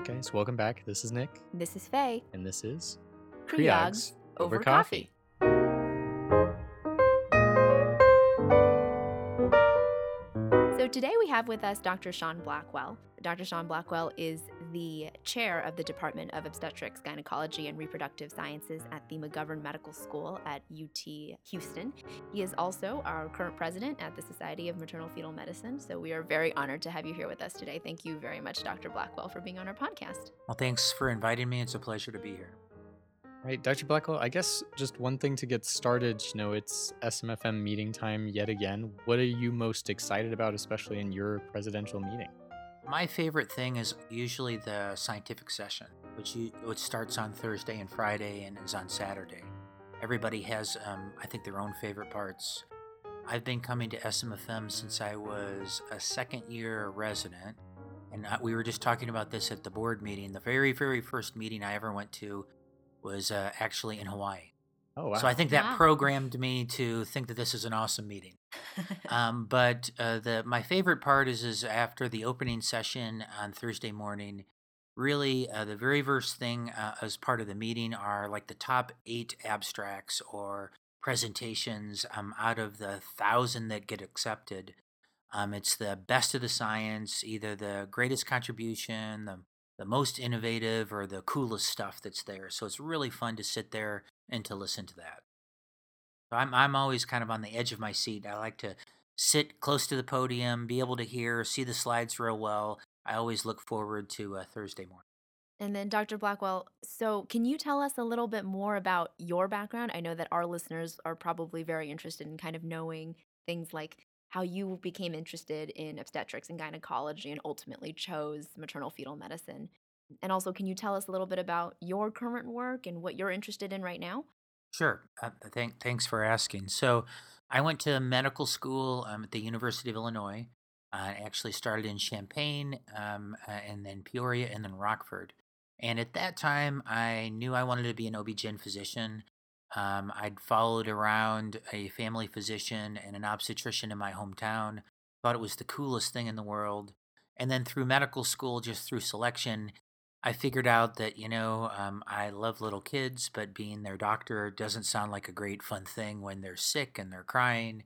right, guys, welcome back. This is Nick, This is Faye. and this is Creogs over coffee. So today we have with us Dr. Sean Blackwell. Dr. Sean Blackwell is the chair of the Department of Obstetrics, Gynecology, and Reproductive Sciences at the McGovern Medical School at UT Houston. He is also our current president at the Society of Maternal Fetal Medicine. So we are very honored to have you here with us today. Thank you very much, Dr. Blackwell, for being on our podcast. Well, thanks for inviting me. It's a pleasure to be here. Right, Dr. Blackwell, I guess just one thing to get started, you know, it's SMFM meeting time yet again. What are you most excited about, especially in your presidential meeting? My favorite thing is usually the scientific session, which you, which starts on Thursday and Friday and is on Saturday. Everybody has, um, I think, their own favorite parts. I've been coming to SMFM since I was a second year resident, and I, we were just talking about this at the board meeting. The very, very first meeting I ever went to was uh, actually in Hawaii. Oh, wow. So I think that Wow. programmed me to think that this is an awesome meeting. um, but uh, the my favorite part is is after the opening session on Thursday morning. Really, uh, the very first thing uh, as part of the meeting are like the top eight abstracts or presentations um, out of the thousand that get accepted. Um, it's the best of the science, either the greatest contribution, the the most innovative, or the coolest stuff that's there. So it's really fun to sit there and to listen to that. So I'm I'm always kind of on the edge of my seat. I like to sit close to the podium, be able to hear, see the slides real well. I always look forward to uh, Thursday morning. And then, Dr. Blackwell, so can you tell us a little bit more about your background? I know that our listeners are probably very interested in kind of knowing things like how you became interested in obstetrics and gynecology and ultimately chose maternal fetal medicine. And also, can you tell us a little bit about your current work and what you're interested in right now? Sure. Uh, thank, thanks for asking. So, I went to medical school um, at the University of Illinois. I actually started in Champaign, um, uh, and then Peoria, and then Rockford. And at that time, I knew I wanted to be an OB-GYN physician. Um, I'd followed around a family physician and an obstetrician in my hometown. Thought it was the coolest thing in the world. And then through medical school, just through selection, I figured out that, you know, um, I love little kids, but being their doctor doesn't sound like a great fun thing when they're sick and they're crying.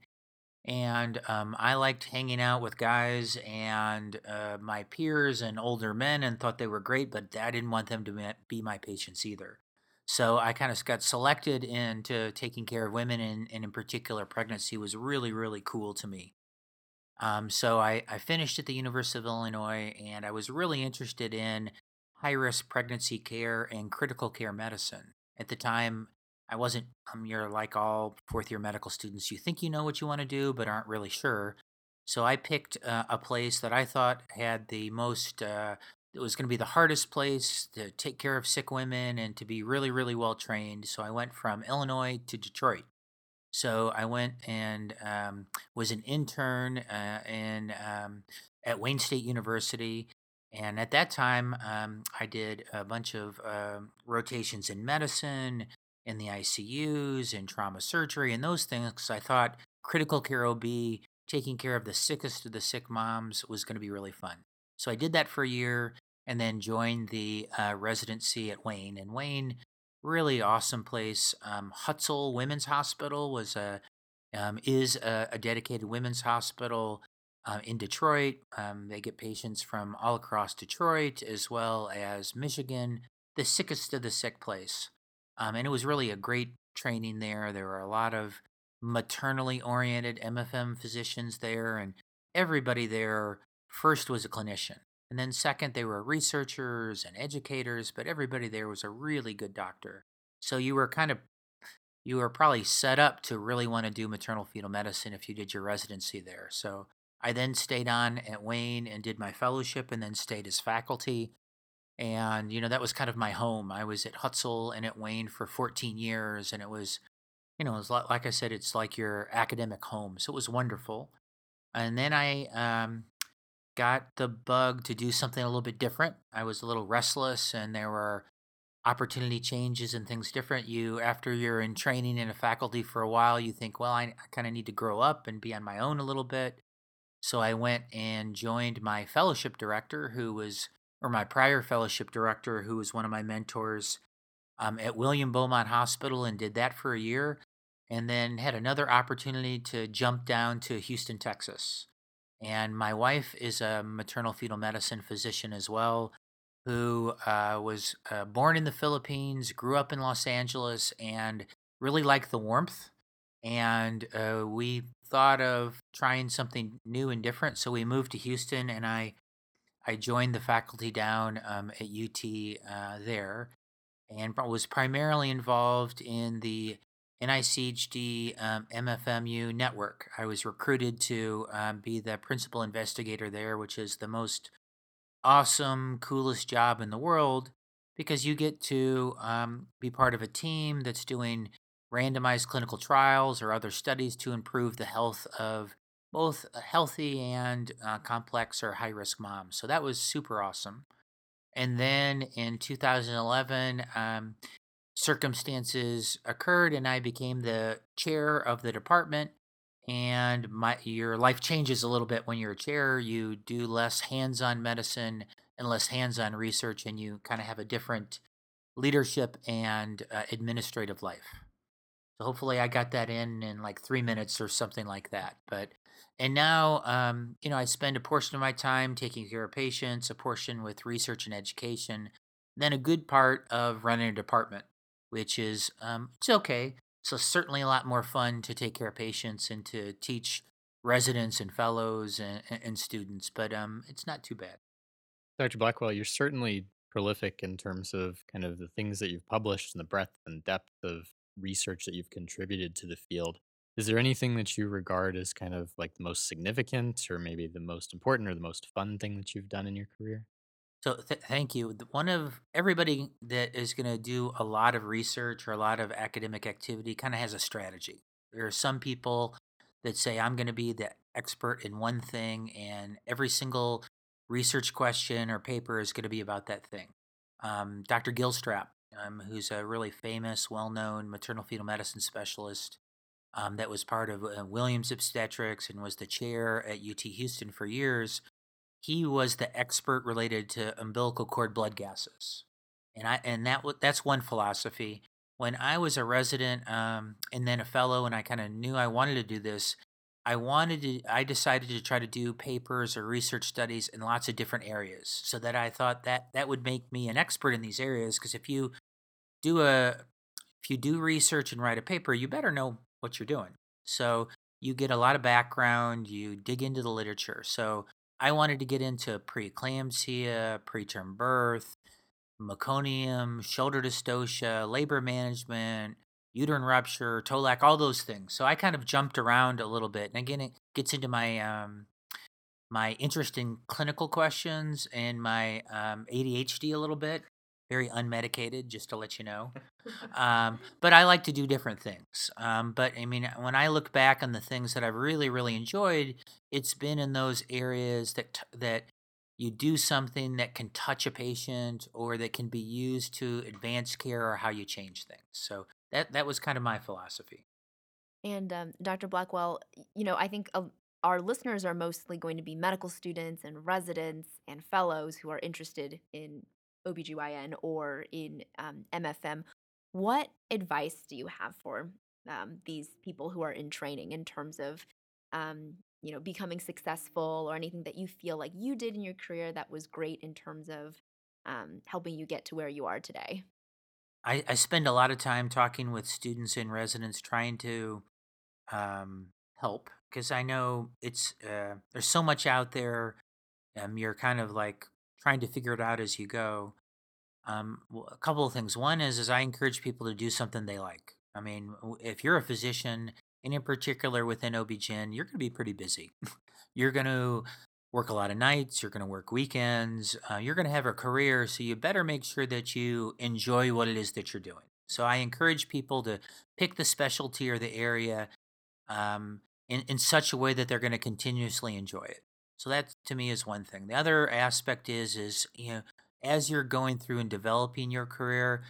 And um, I liked hanging out with guys and uh, my peers and older men and thought they were great, but I didn't want them to be- be my patients either. So I kind of got selected into taking care of women, and, and in particular, pregnancy was really, really cool to me. Um, so I, I finished at the University of Illinois, and I was really interested in high risk pregnancy care and critical care medicine. At the time, I wasn't, um, you're like all fourth year medical students, you think you know what you want to do, but aren't really sure. So I picked uh, a place that I thought had the most, uh, it was going to be the hardest place to take care of sick women and to be really, really well trained. So I went from Illinois to Detroit. So I went and um, was an intern uh, in um, at Wayne State University, and at that time um, I did a bunch of um rotations in medicine, in the ICUs, in trauma surgery, and those things. I thought critical care OB, taking care of the sickest of the sick moms, was going to be really fun. So I did that for a year, and then joined the uh, residency at Wayne. And Wayne really awesome place. Um, Hutzel Women's Hospital was a um, is a, a dedicated women's hospital uh, in Detroit. Um, they get patients from all across Detroit as well as Michigan, the sickest of the sick place. Um, and it was really a great training there. There were a lot of maternally oriented MFM physicians there, and everybody there first was a clinician. And then, second, they were researchers and educators, but everybody there was a really good doctor. So you were kind of, you were probably set up to really want to do maternal fetal medicine if you did your residency there. So I then stayed on at Wayne and did my fellowship and then stayed as faculty. And, you know, that was kind of my home. I was at Hutzel and at Wayne for 14 years. And it was, you know, it like, like I said, it's like your academic home. So it was wonderful. And then I um, got the bug to do something a little bit different. I was a little restless, and there were opportunity changes and things different. You, after you're in training in a faculty for a while, you think, well, I, I kind of need to grow up and be on my own a little bit. So I went and joined my fellowship director, who was or my prior fellowship director, who was one of my mentors um, at William Beaumont Hospital and did that for a year. And then had another opportunity to jump down to Houston, Texas. And my wife is a maternal fetal medicine physician as well, who uh, was uh, born in the Philippines, grew up in Los Angeles, and really liked the warmth. And uh, we thought of trying something new and different. So we moved to Houston, and I I joined the faculty down um, at UT uh, there, and was primarily involved in the NICHD um, MFMU network. I was recruited to um, be the principal investigator there, which is the most awesome, coolest job in the world because you get to um, be part of a team that's doing randomized clinical trials or other studies to improve the health of both healthy and uh, complex or high risk moms. So that was super awesome. And then in 2011, um, circumstances occurred and I became the chair of the department. And my your life changes a little bit when you're a chair. You do less hands-on medicine and less hands-on research, and you kind of have a different leadership and uh, administrative life. So hopefully I got that in in like three minutes or something like that. But and now, um, you know, I spend a portion of my time taking care of patients, a portion with research and education, then a good part of running a department, which is um, it's okay. So certainly a lot more fun to take care of patients and to teach residents and fellows and, and students, but um, it's not too bad. Dr. Blackwell, you're certainly prolific in terms of kind of the things that you've published and the breadth and depth of research that you've contributed to the field. Is there anything that you regard as kind of like the most significant or maybe the most important or the most fun thing that you've done in your career? So th- thank you. One of everybody that is going to do a lot of research or a lot of academic activity kind of has a strategy. There are some people that say I'm going to be the expert in one thing and every single research question or paper is going to be about that thing. Um, Dr. Gilstrap, um, who's a really famous, well-known maternal fetal medicine specialist, um, that was part of uh, Williams Obstetrics and was the chair at UT Houston for years. He was the expert related to umbilical cord blood gases, and I and that that's one philosophy. When I was a resident um, and then a fellow, and I kind of knew I wanted to do this, I wanted to. I decided to try to do papers or research studies in lots of different areas, so that I thought that that would make me an expert in these areas. Because if you do a if you do research and write a paper, you better know what you're doing. So you get a lot of background, you dig into the literature. So I wanted to get into preeclampsia, preterm birth, meconium, shoulder dystocia, labor management, uterine rupture, TOLAC, all those things. So I kind of jumped around a little bit. And again, it gets into my um, my interest in clinical questions and my um, ADHD a little bit very unmedicated, just to let you know. Um, but I like to do different things. Um, but I mean, when I look back on the things that I've really, really enjoyed, it's been in those areas that t- that you do something that can touch a patient or that can be used to advance care or how you change things. So that that was kind of my philosophy. And um, Dr. Blackwell, you know, I think uh, our listeners are mostly going to be medical students and residents and fellows who are interested in OBGYN or in um, MFM. What advice do you have for um, these people who are in training in terms of, um, you know, becoming successful or anything that you feel like you did in your career that was great in terms of um, helping you get to where you are today? I, I spend a lot of time talking with students and residents trying to um, help because I know it's uh, there's so much out there. Um, you're kind of like trying to figure it out as you go. Um, a couple of things. One is, is I encourage people to do something they like. I mean, if you're a physician, and in particular within OB/GYN, you're going to be pretty busy. you're going to work a lot of nights. You're going to work weekends. Uh, you're going to have a career, so you better make sure that you enjoy what it is that you're doing. So I encourage people to pick the specialty or the area um, in in such a way that they're going to continuously enjoy it. So that to me is one thing. The other aspect is is you know as you're going through and developing your career,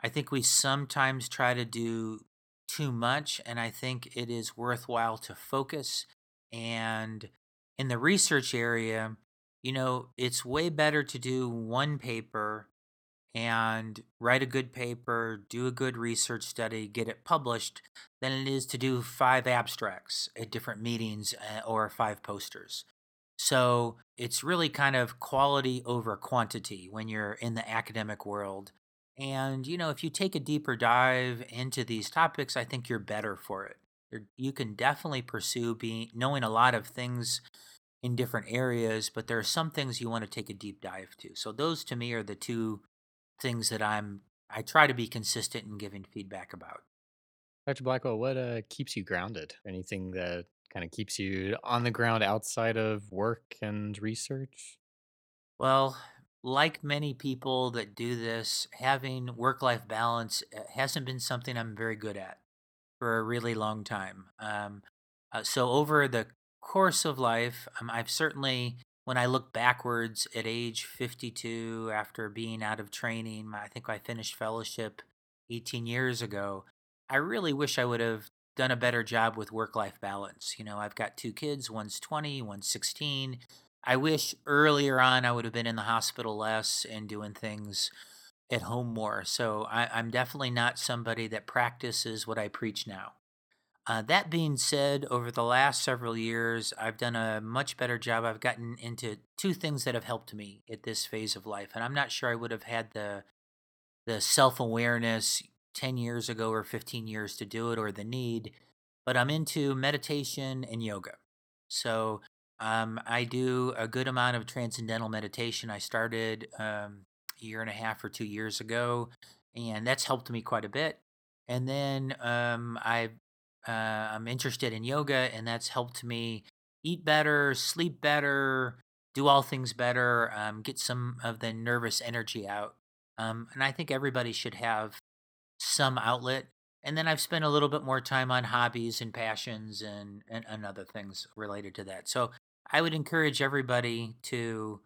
I think we sometimes try to do too much, and I think it is worthwhile to focus. And in the research area, you know, it's way better to do one paper and write a good paper, do a good research study, get it published, than it is to do five abstracts at different meetings uh, or five posters. So it's really kind of quality over quantity when you're in the academic world. And, you know, if you take a deeper dive into these topics, I think you're better for it. You can definitely pursue being knowing a lot of things in different areas, but there are some things you want to take a deep dive to. So those to me are the two things that I'm I try to be consistent in giving feedback about. Dr. Blackwell, what uh, keeps you grounded? Anything that kind of keeps you on the ground outside of work and research? Well, like many people that do this, having work-life balance uh, hasn't been something I'm very good at for a really long time. Um, uh, so over the course of life, um, I've certainly, when I look backwards at age 52, after being out of training, I think I finished fellowship 18 years ago. I really wish I would have done a better job with work life balance. You know, I've got two kids, one's 20, one's 16. I wish earlier on I would have been in the hospital less and doing things at home more. So I, I'm definitely not somebody that practices what I preach now. Uh, that being said, over the last several years, I've done a much better job. I've gotten into two things that have helped me at this phase of life, and I'm not sure I would have had the the self awareness 10 years ago or 15 years to do it or the need, but I'm into meditation and yoga. So um, I do a good amount of transcendental meditation. I started um, a year and a half or two years ago, and that's helped me quite a bit. And then um, I uh, I'm interested in yoga, and that's helped me eat better, sleep better, do all things better, um, get some of the nervous energy out. Um, and I think everybody should have some outlet. And then I've spent a little bit more time on hobbies and passions and, and, and other things related to that. So I would encourage everybody to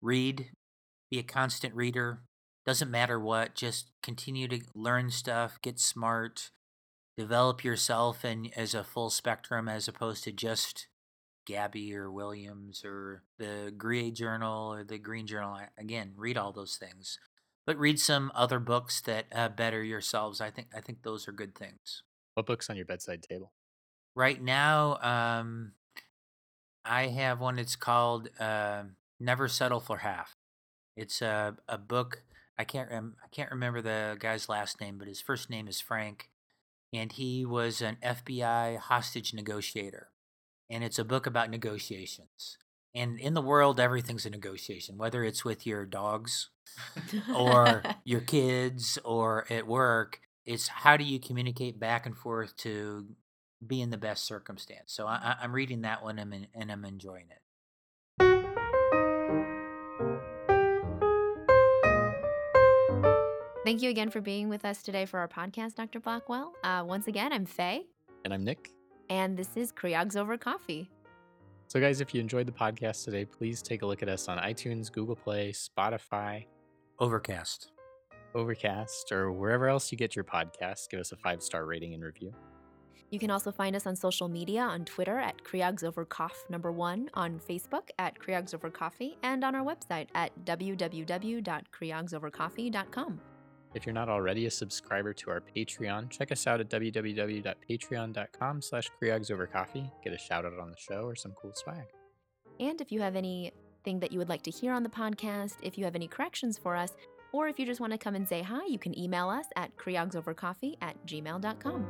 read, be a constant reader. Doesn't matter what, just continue to learn stuff, get smart, develop yourself and as a full spectrum as opposed to just Gabbe or Williams or the Gray Journal or the Green Journal. Again, read all those things but read some other books that uh, better yourselves. I think I think those are good things. What book's on your bedside table? Right now, um, I have one. It's called uh, "Never Settle for Half." It's a a book. I can't rem- I can't remember the guy's last name, but his first name is Frank, and he was an FBI hostage negotiator. And it's a book about negotiations. And in the world, everything's a negotiation, whether it's with your dogs or your kids or at work. It's how do you communicate back and forth to be in the best circumstance. So I, I'm reading that one and, and I'm enjoying it. Thank you again for being with us today for our podcast, Dr. Blackwell. Uh, once again, I'm Faye. And I'm Nick. And this is Creogs Over Coffee. So, guys, if you enjoyed the podcast today, please take a look at us on iTunes, Google Play, Spotify, Overcast, Overcast, or wherever else you get your podcasts. Give us a five star rating and review. You can also find us on social media on Twitter at Creogsovercoff number one, on Facebook at Creogsovercoffee, and on our website at www.creogsovercoffee.com. If you're not already a subscriber to our Patreon, check us out at www.patreon.com slash creogsovercoffee. Get a shout out on the show or some cool swag. And if you have anything that you would like to hear on the podcast, if you have any corrections for us, or if you just want to come and say hi, you can email us at creogsovercoffee at gmail.com.